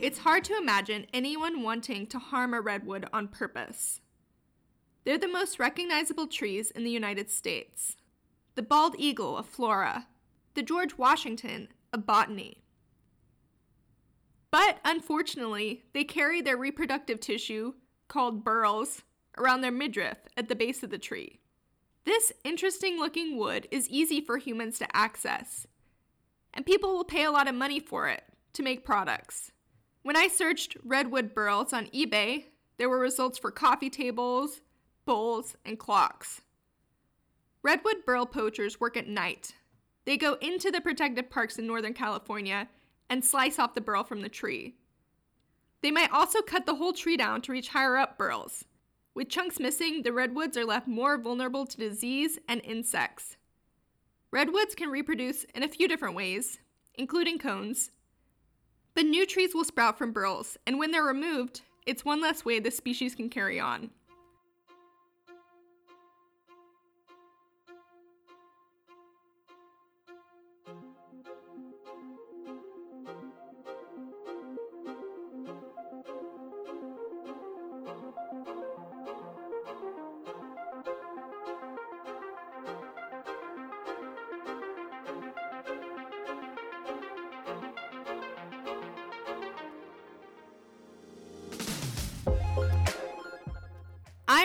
It's hard to imagine anyone wanting to harm a redwood on purpose. They're the most recognizable trees in the United States. The bald eagle of flora, the George Washington of botany. But unfortunately, they carry their reproductive tissue, called burls, around their midriff at the base of the tree. This interesting looking wood is easy for humans to access, and people will pay a lot of money for it to make products. When I searched redwood burls on eBay, there were results for coffee tables, bowls, and clocks. Redwood burl poachers work at night. They go into the protected parks in Northern California and slice off the burl from the tree. They might also cut the whole tree down to reach higher up burls. With chunks missing, the redwoods are left more vulnerable to disease and insects. Redwoods can reproduce in a few different ways, including cones. But new trees will sprout from burls, and when they're removed, it's one less way the species can carry on.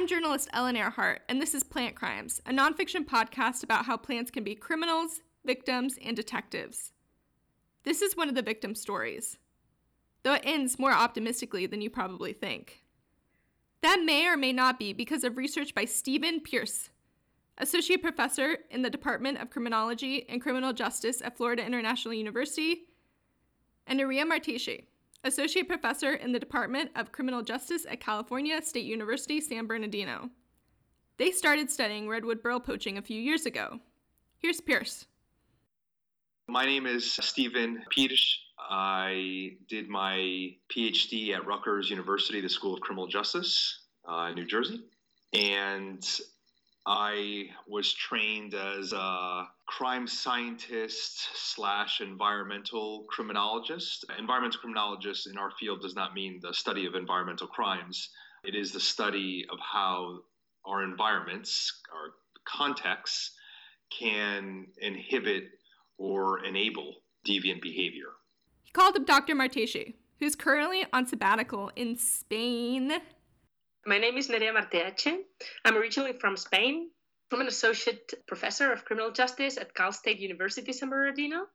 I'm journalist Ellen Airhart, and this is Plant Crimes, a nonfiction podcast about how plants can be criminals, victims, and detectives. This is one of the victim stories, though it ends more optimistically than you probably think. That may or may not be because of research by Stephen Pierce, associate professor in the Department of Criminology and Criminal Justice at Florida International University, and Nerea Marteache, Associate Professor in the Department of Criminal Justice at California State University, San Bernardino. They started studying redwood burl poaching a few years ago. Here's Pierce. My name is Stephen Pearce. I did my PhD at Rutgers University, the School of Criminal Justice uh, in New Jersey. And I was trained as a crime scientist slash environmental criminologist. Environmental criminologist in our field does not mean the study of environmental crimes. It is the study of how our environments, our contexts, can inhibit or enable deviant behavior. He called up Dr. Marteache, who's currently on sabbatical in Spain my name is Nerea Marteache. I'm originally from Spain. I'm an associate professor of criminal justice at Cal State University San Bernardino.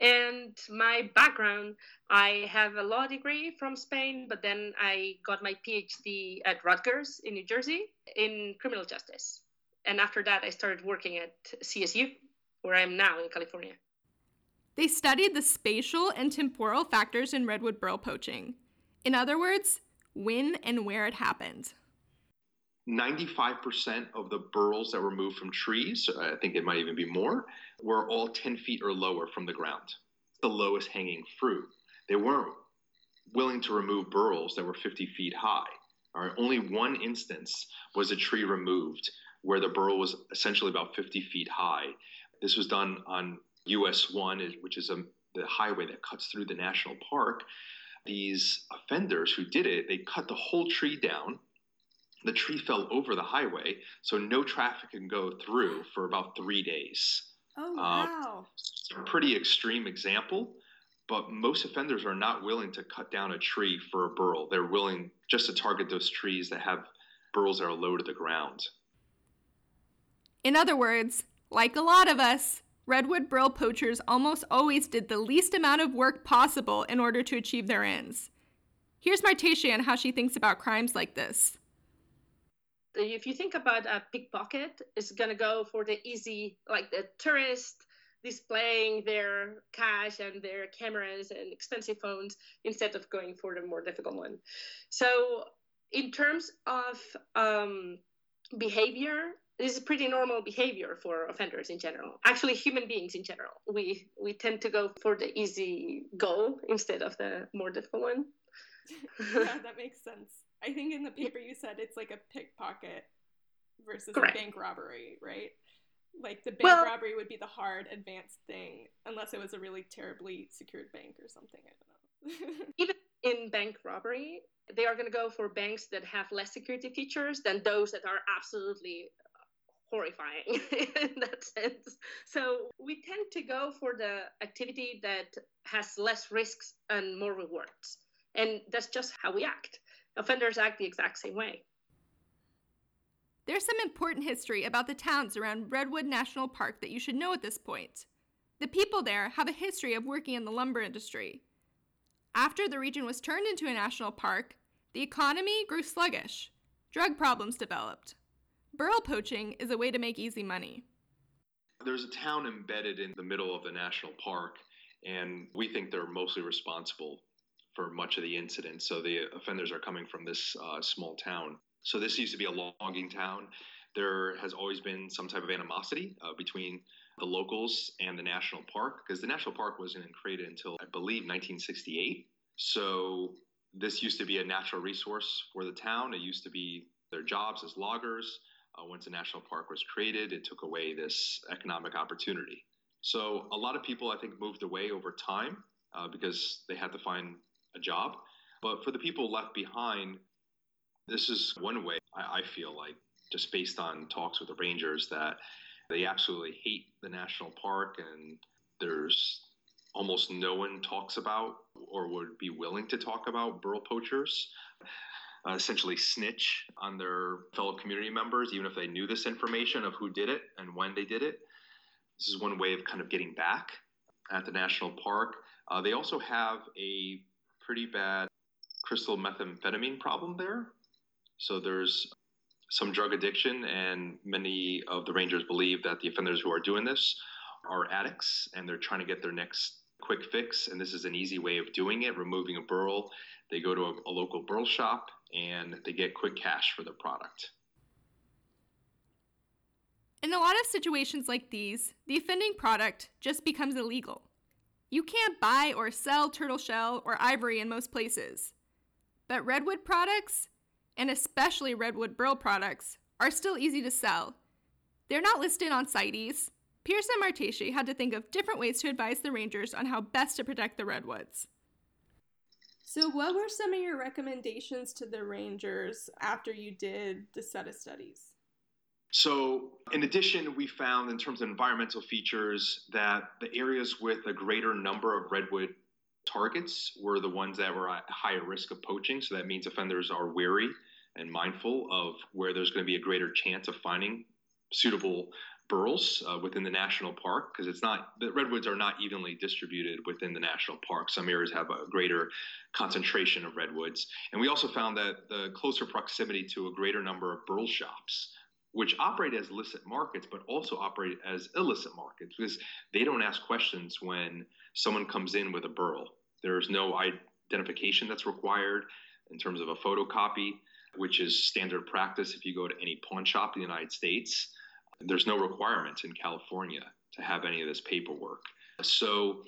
And my background, I have a law degree from Spain, but then I got my PhD at Rutgers in New Jersey in criminal justice. And after that, I started working at CSU, where I am now in California. They studied the spatial and temporal factors in redwood burl poaching. In other words, when and where it happened. 95% of the burls that were moved from trees, I think it might even be more, were all 10 feet or lower from the ground. The lowest hanging fruit. They weren't willing to remove burls that were 50 feet high. Right? Only one instance was a tree removed where the burl was essentially about 50 feet high. This was done on US 1, which is a, the highway that cuts through the national park these offenders who did it, they cut the whole tree down. The tree fell over the highway, so no traffic can go through for about three days. Oh, um, wow. Um, it's a pretty extreme example, but most offenders are not willing to cut down a tree for a burl. They're willing just to target those trees that have burls that are low to the ground. In other words, like a lot of us, redwood burl poachers almost always did the least amount of work possible in order to achieve their ends. Here's Marteache on how she thinks about crimes like this. If you think about a pickpocket, it's gonna go for the easy, like the tourist displaying their cash and their cameras and expensive phones instead of going for the more difficult one. So, in terms of um, behavior, this is pretty normal behavior for offenders in general actually human beings in general. We we tend to go for the easy goal instead of the more difficult one. Yeah that makes sense. I think in the paper you said it's like a pickpocket versus Correct. a bank robbery right? Like the bank well, robbery would be the hard advanced thing unless it was a really terribly secured bank or something i don't know. Even in bank robbery, they are going to go for banks that have less security features than those that are absolutely horrifying in that sense. So we tend to go for the activity that has less risks and more rewards. And that's just how we act. Offenders act the exact same way. There's some important history about the towns around Redwood National Park that you should know at this point. The people there have a history of working in the lumber industry. After the region was turned into a national park, the economy grew sluggish. Drug problems developed. Burl poaching is a way to make easy money. There's a town embedded in the middle of the national park, and we think they're mostly responsible for much of the incident. So the offenders are coming from this uh, small town. So this used to be a logging town. There has always been some type of animosity uh, between the locals and the national park because the national park wasn't created until I believe 1968. So this used to be a natural resource for the town. It used to be their jobs as loggers. Uh, once the national park was created, it took away this economic opportunity. So a lot of people, I think, moved away over time uh, because they had to find a job. But for the people left behind, this is one way I, I feel like, just based on talks with the rangers, that they absolutely hate the national park and there's almost no one talks about or would be willing to talk about burl poachers. Uh, essentially snitch on their fellow community members, even if they knew this information of who did it and when they did it. This is one way of kind of getting back at the national park. Uh, they also have a pretty bad crystal methamphetamine problem there. So there's some drug addiction, and many of the rangers believe that the offenders who are doing this are addicts and they're trying to get their next quick fix. And this is an easy way of doing it removing a burl. They go to a, a local burl shop and they get quick cash for their product. In a lot of situations like these, the offending product just becomes illegal. You can't buy or sell turtle shell or ivory in most places. But redwood products, and especially redwood burl products, are still easy to sell. They're not listed on CITES. Pierce and Marteache had to think of different ways to advise the rangers on how best to protect the redwoods. So, what were some of your recommendations to the rangers after you did the set of studies? So, in addition, we found in terms of environmental features that the areas with a greater number of redwood targets were the ones that were at higher risk of poaching. So, that means offenders are wary and mindful of where there's going to be a greater chance of finding suitable burls uh, within the national park because it's not the redwoods are not evenly distributed within the national park. Some areas have a greater concentration of redwoods, and we also found that the closer proximity to a greater number of burl shops. Which operate as licit markets, but also operate as illicit markets because they don't ask questions when someone comes in with a burl. There's no identification that's required in terms of a photocopy which is standard practice if you go to any pawn shop in the United States. There's no requirement in California to have any of this paperwork. So,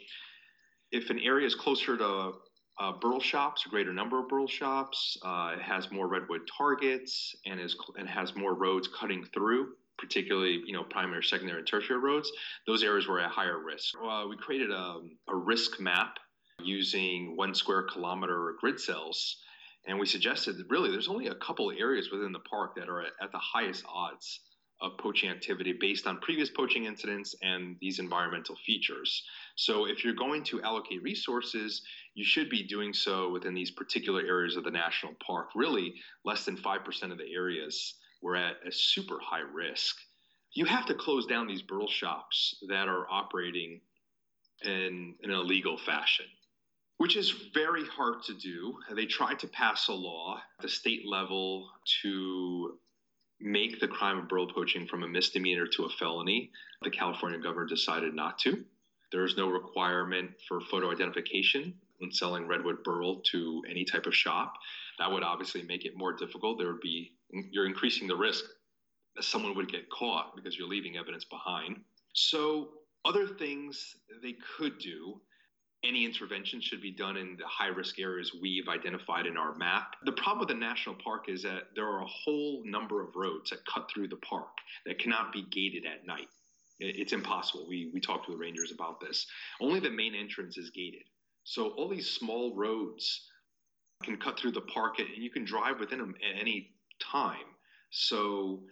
if an area is closer to uh, burl shops, a greater number of burl shops, uh, it has more redwood targets, and is and has more roads cutting through, particularly you know primary, secondary, and tertiary roads. Those areas were at higher risk. Uh, we created a, a risk map using one square kilometer grid cells and we suggested that really there's only a couple areas within the park that are at, at the highest odds of poaching activity based on previous poaching incidents and these environmental features. So, if you're going to allocate resources, you should be doing so within these particular areas of the national park. Really, less than 5% of the areas were at a super high risk. You have to close down these burl shops that are operating in, in an illegal fashion which is very hard to do. They tried to pass a law at the state level to make the crime of burl poaching from a misdemeanor to a felony. The California governor decided not to. There is no requirement for photo identification when selling redwood burl to any type of shop. That would obviously make it more difficult. There would be you're increasing the risk that someone would get caught because you're leaving evidence behind. So other things they could do any intervention should be done in the high risk areas we've identified in our map. The problem with the national park is that there are a whole number of roads that cut through the park that cannot be gated at night. It's impossible. We, we talked to the rangers about this. Only the main entrance is gated. So all these small roads can cut through the park and you can drive within them at any time. So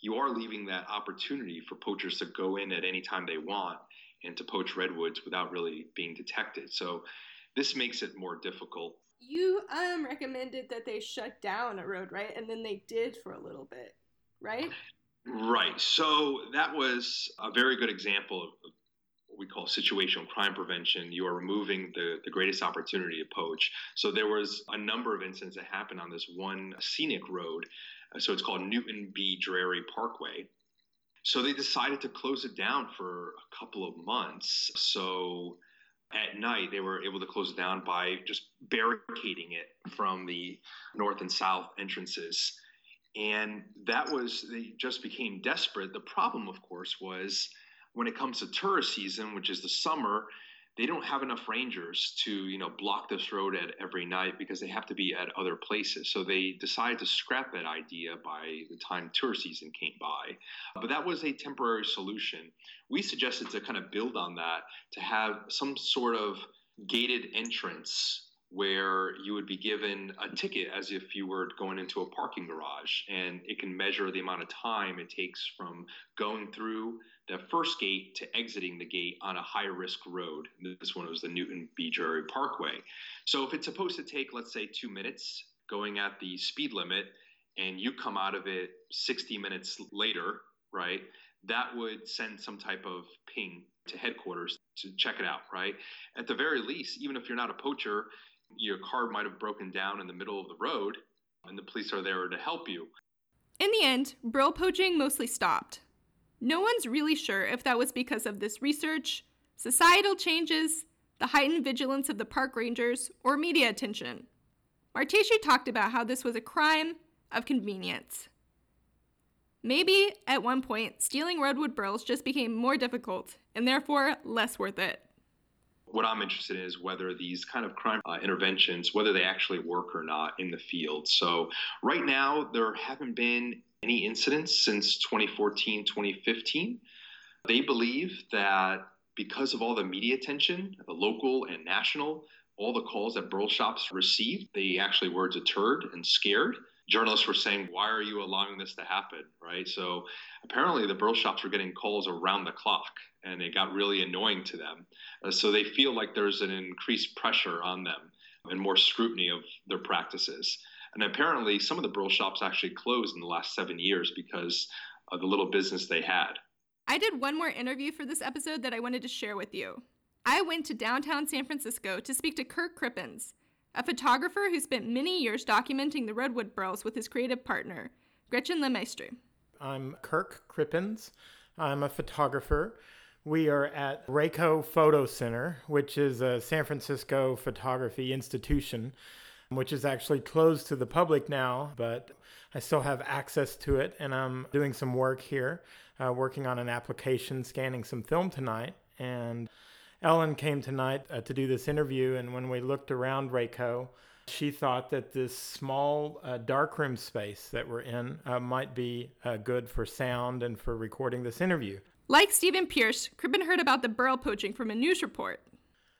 you are leaving that opportunity for poachers to go in at any time they want and to poach redwoods without really being detected. So this makes it more difficult. You um recommended that they shut down a road, right? And then they did for a little bit, right? Right. So that was a very good example of what we call situational crime prevention. You are removing the, the greatest opportunity to poach. So there was a number of incidents that happened on this one scenic road. So it's called Newton B. Drury Parkway. So they decided to close it down for a couple of months. So at night they were able to close it down by just barricading it from the north and south entrances and that was they just became desperate the problem of course was when it comes to tourist season which is the summer they don't have enough rangers to you know block this road at every night because they have to be at other places. So they decided to scrap that idea by the time tourist season came by. But that was a temporary solution. We suggested to kind of build on that to have some sort of gated entrance where you would be given a ticket as if you were going into a parking garage and it can measure the amount of time it takes from going through the first gate to exiting the gate on a high risk road. This one was the Newton B. Drury Parkway. So if it's supposed to take, let's say, two minutes going at the speed limit and you come out of it 60 minutes later, right, that would send some type of ping to headquarters to check it out, right? At the very least, even if you're not a poacher, your car might have broken down in the middle of the road and the police are there to help you. In the end, burl poaching mostly stopped. No one's really sure if that was because of this research, societal changes, the heightened vigilance of the park rangers, or media attention. Marteache talked about how this was a crime of convenience. Maybe, at one point, stealing redwood burls just became more difficult and therefore less worth it. What I'm interested in is whether these kind of crime uh, interventions, whether they actually work or not in the field. So right now, there haven't been any incidents since 2014, 2015. They believe that because of all the media attention, the local and national, all the calls that burl shops received, they actually were deterred and scared. Journalists were saying, Why are you allowing this to happen? Right. So apparently, the burl shops were getting calls around the clock and it got really annoying to them. Uh, so they feel like there's an increased pressure on them and more scrutiny of their practices. And apparently, some of the burl shops actually closed in the last seven years because of the little business they had. I did one more interview for this episode that I wanted to share with you. I went to downtown San Francisco to speak to Kirk Crippens, a photographer who spent many years documenting the redwood burls with his creative partner, Gretchen Lemaistre. I'm Kirk Crippens. I'm a photographer. We are at RayKo Photo Center, which is a San Francisco photography institution which is actually closed to the public now, but I still have access to it. And I'm doing some work here, uh, working on an application, scanning some film tonight. And Ellen came tonight uh, to do this interview. And when we looked around RayKo, she thought that this small uh, darkroom space that we're in uh, might be uh, good for sound and for recording this interview. Like Stephen Pierce, Crippen heard about the burl poaching from a news report.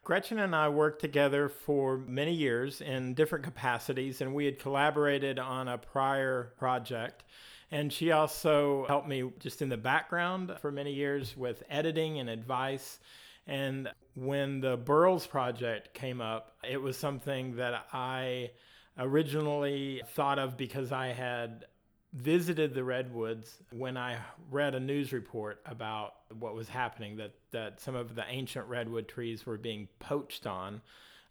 Gretchen and I worked together for many years in different capacities, and we had collaborated on a prior project. And she also helped me just in the background for many years with editing and advice. And when the Burls project came up, it was something that I originally thought of because I had visited the redwoods when I read a news report about what was happening that, that some of the ancient redwood trees were being poached on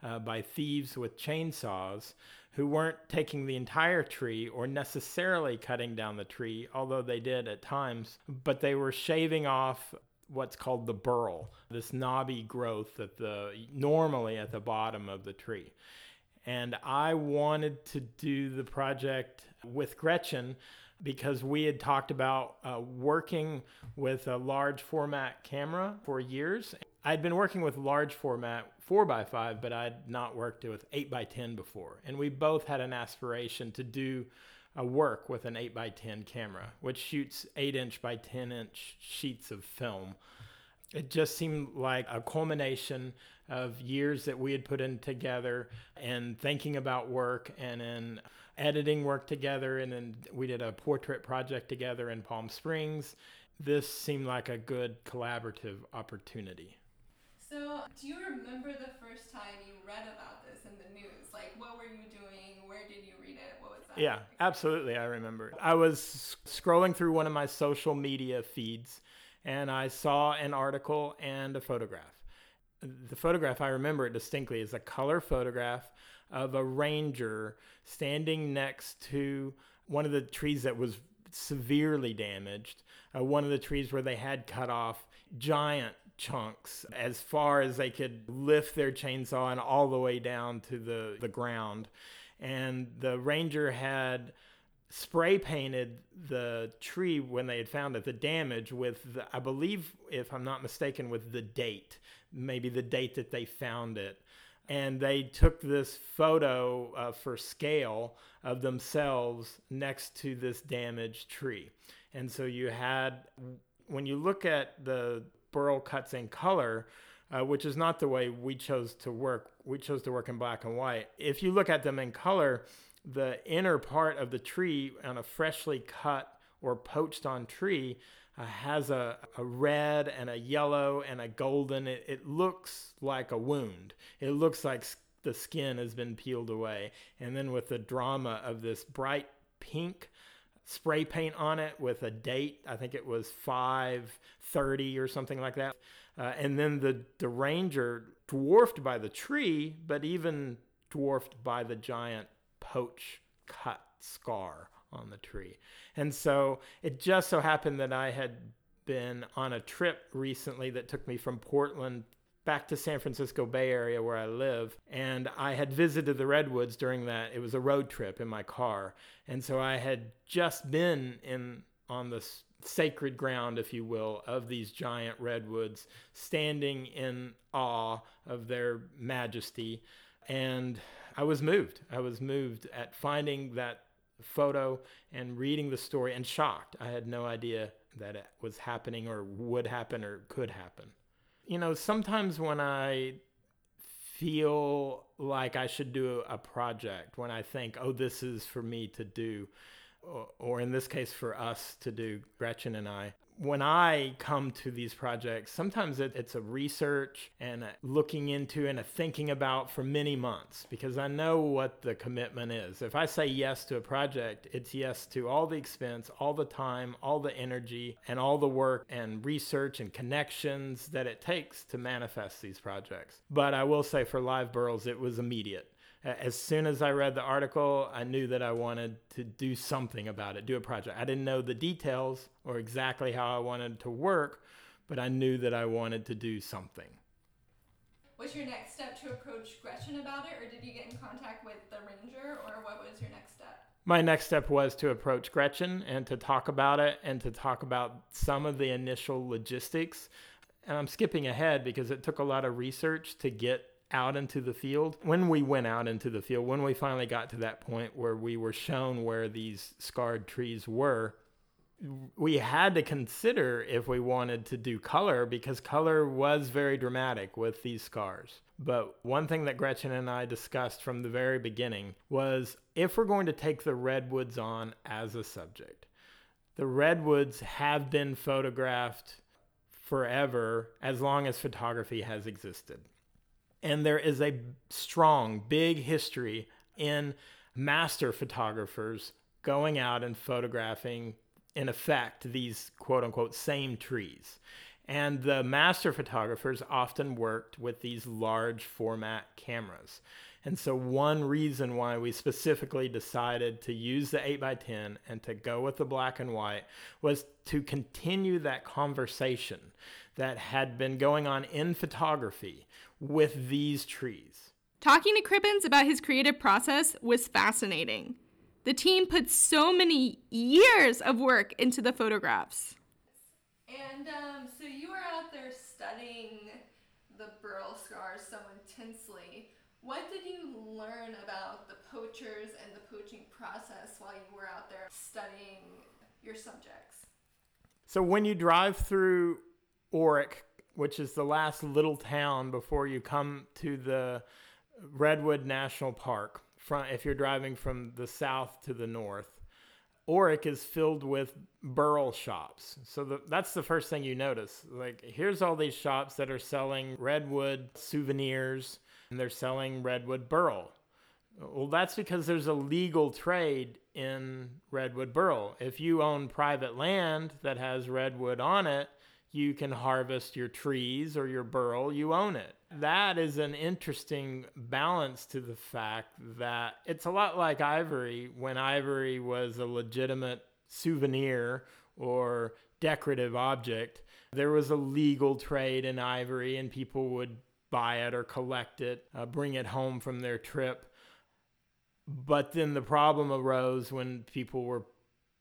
uh, by thieves with chainsaws who weren't taking the entire tree or necessarily cutting down the tree, although they did at times, but they were shaving off what's called the burl, this knobby growth that the normally at the bottom of the tree. And I wanted to do the project with Gretchen because we had talked about uh, working with a large format camera for years. I'd been working with large format 4x5, but I'd not worked with 8x10 before. And we both had an aspiration to do a work with an 8x10 camera, which shoots 8 inch by 10 inch sheets of film. It just seemed like a culmination of years that we had put in together and thinking about work and in editing work together. And then we did a portrait project together in Palm Springs. This seemed like a good collaborative opportunity. So, do you remember the first time you read about this in the news? Like, what were you doing? Where did you read it? What was that? Yeah, absolutely. I remember. I was scrolling through one of my social media feeds and I saw an article and a photograph. The photograph, I remember it distinctly, is a color photograph of a ranger standing next to one of the trees that was severely damaged, uh, one of the trees where they had cut off giant chunks as far as they could lift their chainsaw and all the way down to the, the ground. And the ranger had spray painted the tree when they had found it, the damage with, the, I believe, if I'm not mistaken, with the date, maybe the date that they found it. And they took this photo uh, for scale of themselves next to this damaged tree. And so you had, when you look at the burl cuts in color, uh, which is not the way we chose to work, we chose to work in black and white. If you look at them in color, the inner part of the tree on a freshly cut or poached on tree uh, has a, a red and a yellow and a golden. It, it looks like a wound. It looks like the skin has been peeled away. And then with the drama of this bright pink spray paint on it with a date, I think it was 530 or something like that. Uh, and then the, the ranger dwarfed by the tree, but even dwarfed by the giant poach cut scar on the tree. And so it just so happened that I had been on a trip recently that took me from Portland back to San Francisco Bay Area where I live and I had visited the redwoods during that it was a road trip in my car and so I had just been in on the sacred ground if you will of these giant redwoods standing in awe of their majesty and I was moved. I was moved at finding that photo and reading the story and shocked. I had no idea that it was happening or would happen or could happen. You know, sometimes when I feel like I should do a project, when I think, oh, this is for me to do, or, in this case, for us to do, Gretchen and I, when I come to these projects, sometimes it, it's a research and a looking into and a thinking about for many months because I know what the commitment is. If I say yes to a project, it's yes to all the expense, all the time, all the energy, and all the work and research and connections that it takes to manifest these projects. But I will say for Live Burls, it was immediate as soon as I read the article, I knew that I wanted to do something about it, do a project. I didn't know the details or exactly how I wanted to work, but I knew that I wanted to do something. Was your next step to approach Gretchen about it, or did you get in contact with the ranger, or what was your next step? My next step was to approach Gretchen and to talk about it and to talk about some of the initial logistics. And I'm skipping ahead because it took a lot of research to get out into the field. When we went out into the field, when we finally got to that point where we were shown where these scarred trees were, we had to consider if we wanted to do color because color was very dramatic with these scars. But one thing that Gretchen and I discussed from the very beginning was if we're going to take the redwoods on as a subject, the redwoods have been photographed forever as long as photography has existed. And there is a strong, big history in master photographers going out and photographing, in effect, these quote unquote same trees. And the master photographers often worked with these large format cameras. And so, one reason why we specifically decided to use the 8x10 and to go with the black and white was to continue that conversation that had been going on in photography with these trees. Talking to Crippens about his creative process was fascinating. The team put so many years of work into the photographs. And um, so you were out there studying the burl scars so intensely. What did you learn about the poachers and the poaching process while you were out there studying your subjects? So when you drive through Orick which is the last little town before you come to the Redwood National Park. From, if you're driving from the south to the north, Orick is filled with burl shops. So the, that's the first thing you notice. Like, here's all these shops that are selling redwood souvenirs and they're selling redwood burl. Well, that's because there's a legal trade in redwood burl. If you own private land that has redwood on it, you can harvest your trees or your burl, you own it. That is an interesting balance to the fact that it's a lot like ivory when ivory was a legitimate souvenir or decorative object. There was a legal trade in ivory, and people would buy it or collect it, uh, bring it home from their trip. But then the problem arose when people were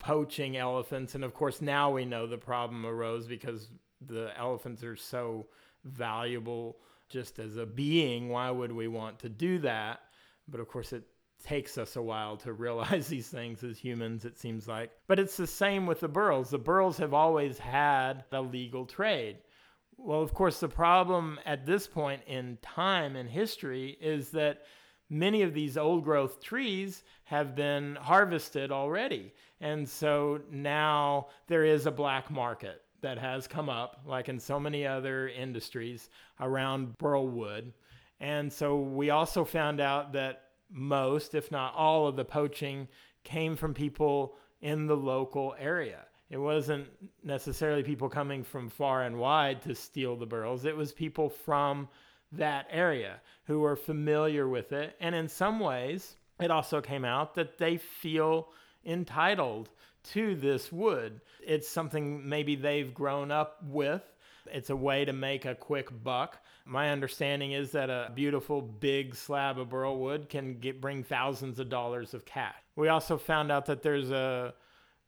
poaching elephants. And of course, now we know the problem arose because the elephants are so valuable just as a being. Why would we want to do that? But of course, it takes us a while to realize these things as humans, it seems like. But it's the same with the burls. The burls have always had a legal trade. Well, of course, the problem at this point in time in history is that many of these old growth trees have been harvested already. And so now there is a black market that has come up, like in so many other industries, around burl wood. And so we also found out that most, if not all, of the poaching came from people in the local area. It wasn't necessarily people coming from far and wide to steal the burls, it was people from that area who are familiar with it. And in some ways, it also came out that they feel entitled to this wood. It's something maybe they've grown up with. It's a way to make a quick buck. My understanding is that a beautiful big slab of burl wood can get, bring thousands of dollars of cash. We also found out that there's a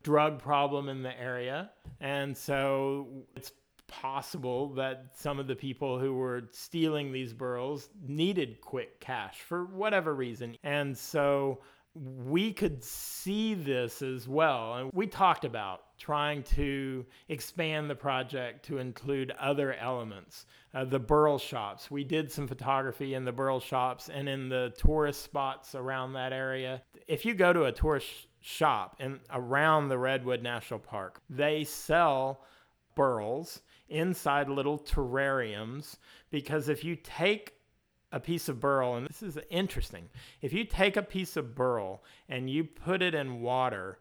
drug problem in the area, and so it's possible that some of the people who were stealing these burls needed quick cash for whatever reason. And so we could see this as well. And we talked about trying to expand the project to include other elements. Uh, the burl shops. We did some photography in the burl shops and in the tourist spots around that area. If you go to a tourist shop in around the Redwood National Park, they sell burls inside little terrariums because if you take a piece of burl, and this is interesting. If you take a piece of burl and you put it in water,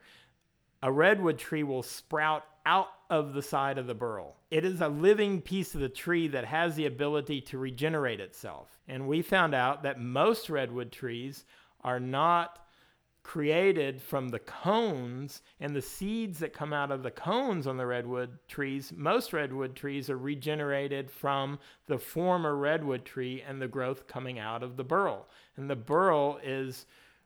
a redwood tree will sprout out of the side of the burl. It is a living piece of the tree that has the ability to regenerate itself. And we found out that most redwood trees are not created from the cones and the seeds that come out of the cones on the redwood trees. Most redwood trees are regenerated from the former redwood tree and the growth coming out of the burl. And the burl is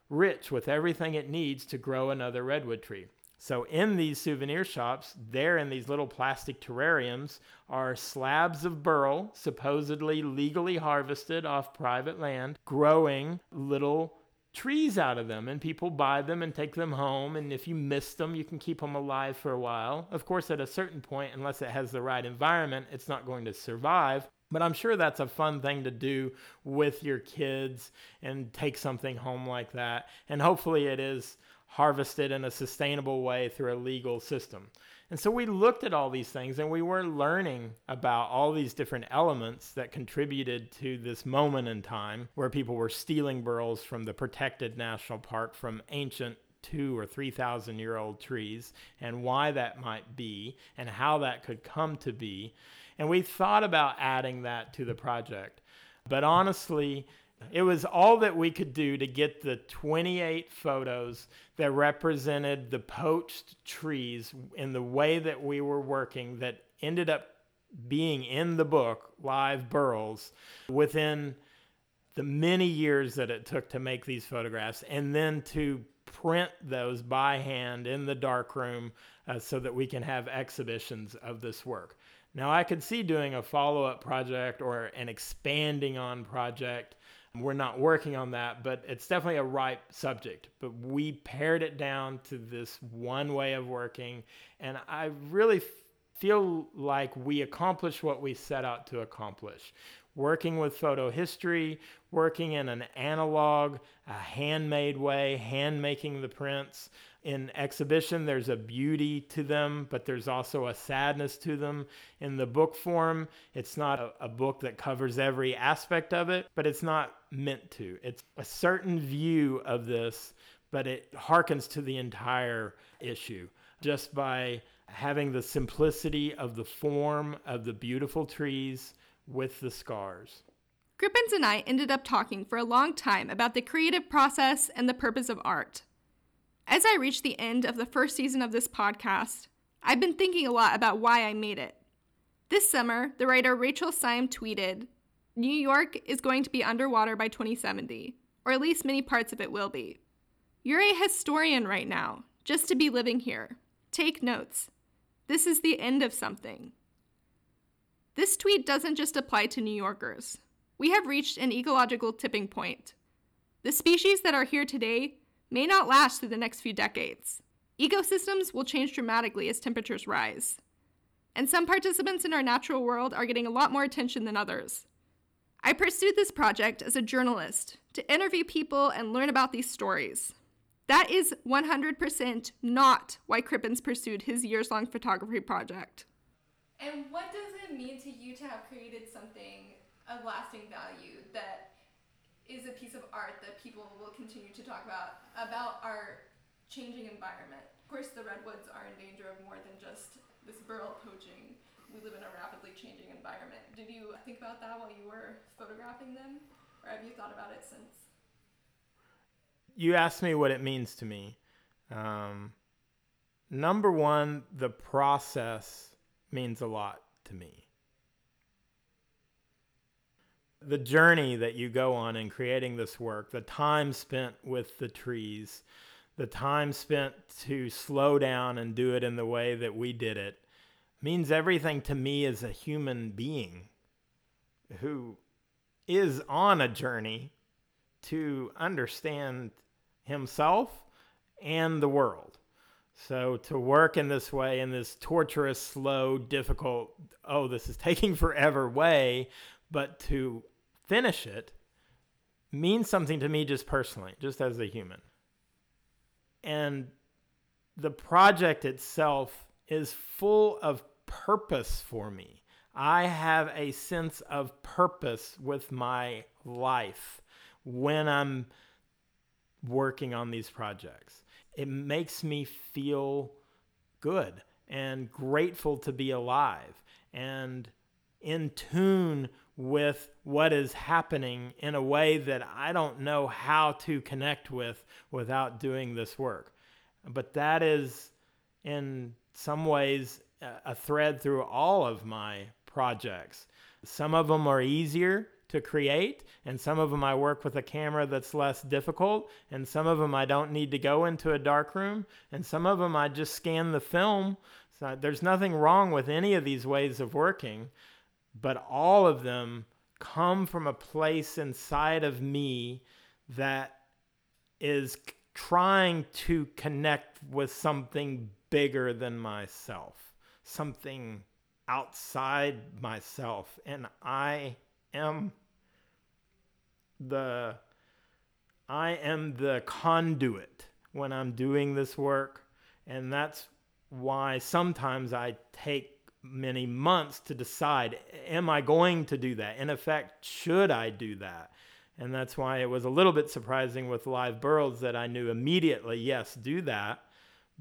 rich with everything it needs to grow another redwood tree. So, in these souvenir shops, there in these little plastic terrariums are slabs of burl, supposedly legally harvested off private land, growing little trees out of them and people buy them and take them home and if you miss them you can keep them alive for a while. Of course at a certain point unless it has the right environment it's not going to survive but i'm sure that's a fun thing to do with your kids and take something home like that and hopefully it is harvested in a sustainable way through a legal system and so we looked at all these things and we were learning about all these different elements that contributed to this moment in time where people were stealing burls from the protected national park from ancient two or three thousand year old trees and why that might be and how that could come to be. And we thought about adding that to the project. But honestly, it was all that we could do to get the 28 photos that represented the poached trees in the way that we were working that ended up being in the book, Live Burls, within the many years that it took to make these photographs and then to print those by hand in the darkroom uh, so that we can have exhibitions of this work. Now, I could see doing a follow up project or an expanding on project we're not working on that, but it's definitely a ripe subject. But we pared it down to this one way of working. And I really feel like we accomplished what we set out to accomplish. Working with photo history, working in an analog, a handmade way, hand making the prints. In exhibition, there's a beauty to them, but there's also a sadness to them. In the book form, it's not a, a book that covers every aspect of it, but it's not meant to. It's a certain view of this, but it harkens to the entire issue just by having the simplicity of the form of the beautiful trees with the scars. Crippens and I ended up talking for a long time about the creative process and the purpose of art. As I reach the end of the first season of this podcast, I've been thinking a lot about why I made it. This summer, the writer Rachel Syme tweeted New York is going to be underwater by 2070, or at least many parts of it will be. You're a historian right now, just to be living here. Take notes. This is the end of something. This tweet doesn't just apply to New Yorkers. We have reached an ecological tipping point. The species that are here today may not last through the next few decades. Ecosystems will change dramatically as temperatures rise. And some participants in our natural world are getting a lot more attention than others. I pursued this project as a journalist to interview people and learn about these stories. That is 100% not why Crippens pursued his years long photography project. And what does it mean to you to have created something of lasting value that is a piece of art that people will continue to talk about, about our changing environment? Of course, the redwoods are in danger of more than just this burl poaching. We live in a rapidly changing environment. Did you think about that while you were photographing them? Or have you thought about it since? you asked me what it means to me. Um, number one, the process means a lot to me. The journey that you go on in creating this work, the time spent with the trees, the time spent to slow down and do it in the way that we did it, means everything to me as a human being who is on a journey to understand himself and the world. So to work in this way, in this torturous, slow, difficult, oh, this is taking forever way, but to finish it means something to me just personally, just as a human. And the project itself is full of purpose for me. I have a sense of purpose with my life when I'm working on these projects. It makes me feel good and grateful to be alive and in tune with what is happening in a way that I don't know how to connect with without doing this work. But that is, in some ways, a thread through all of my projects. Some of them are easier to create, and some of them I work with a camera that's less difficult, and some of them I don't need to go into a dark room, and some of them I just scan the film. So there's nothing wrong with any of these ways of working, but all of them come from a place inside of me that is trying to connect with something bigger than myself, something outside myself. And I am the I am the conduit when I'm doing this work and that's why sometimes I take many months to decide am I going to do that? In effect, should I do that? And that's why it was a little bit surprising with live burls that I knew immediately, yes, do that.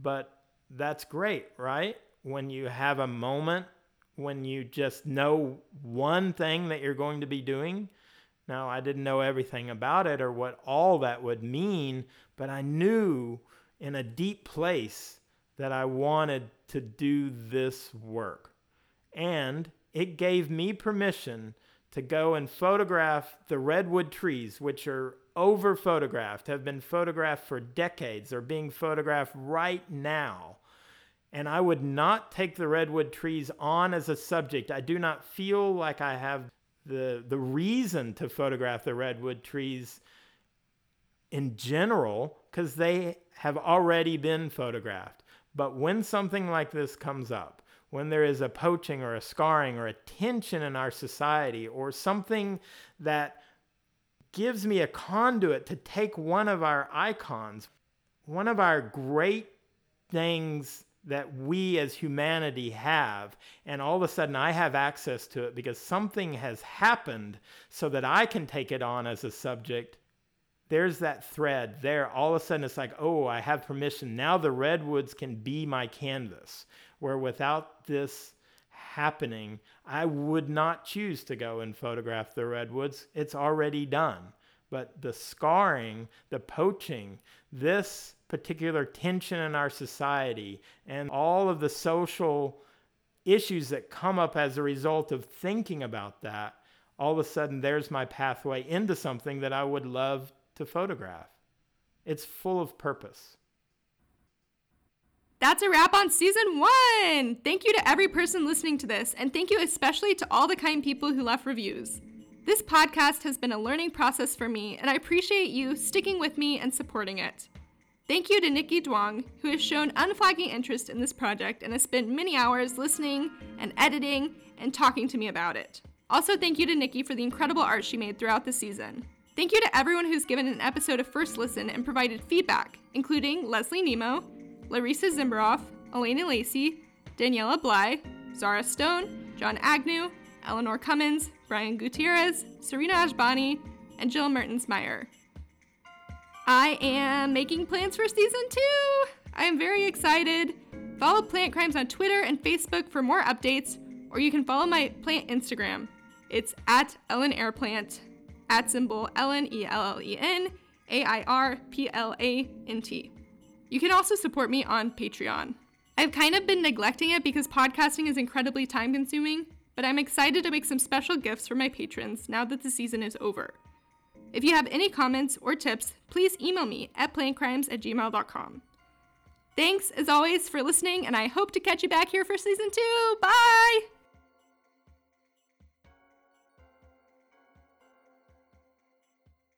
But that's great, right? When you have a moment when you just know one thing that you're going to be doing. Now, I didn't know everything about it or what all that would mean, but I knew in a deep place that I wanted to do this work. And it gave me permission to go and photograph the redwood trees, which are over photographed, have been photographed for decades, are being photographed right now and I would not take the redwood trees on as a subject. I do not feel like I have the the reason to photograph the redwood trees in general because they have already been photographed. But when something like this comes up, when there is a poaching or a scarring or a tension in our society or something that gives me a conduit to take one of our icons, one of our great things that we as humanity have, and all of a sudden I have access to it because something has happened so that I can take it on as a subject. There's that thread there. All of a sudden, it's like, oh, I have permission. Now the redwoods can be my canvas where without this happening, I would not choose to go and photograph the redwoods. It's already done. But the scarring, the poaching, this particular tension in our society, and all of the social issues that come up as a result of thinking about that, all of a sudden there's my pathway into something that I would love to photograph. It's full of purpose. That's a wrap on season one. Thank you to every person listening to this, and thank you especially to all the kind people who left reviews. This podcast has been a learning process for me, and I appreciate you sticking with me and supporting it. Thank you to Nikki Duong, who has shown unflagging interest in this project and has spent many hours listening and editing and talking to me about it. Also, thank you to Nikki for the incredible art she made throughout the season. Thank you to everyone who's given an episode a first listen and provided feedback, including Leslie Nemo, Larissa Zimberoff, Elena Lacey, Daniela Bly, Zara Stone, John Agnew, Eleanor Cummins, Brian Gutierrez, Serena Ashbani, and Jill Mertens Meyer. I am making plans for season two. I am very excited. Follow Plant Crimes on Twitter and Facebook for more updates, or you can follow my plant Instagram. It's at Ellen Airplant, at symbol Ellen E L L E N A I R P L A N T. You can also support me on Patreon. I've kind of been neglecting it because podcasting is incredibly time consuming, but I'm excited to make some special gifts for my patrons now that the season is over. If you have any comments or tips, please email me at plantcrimes at gmail.com. Thanks, as always, for listening, and I hope to catch you back here for season two. Bye!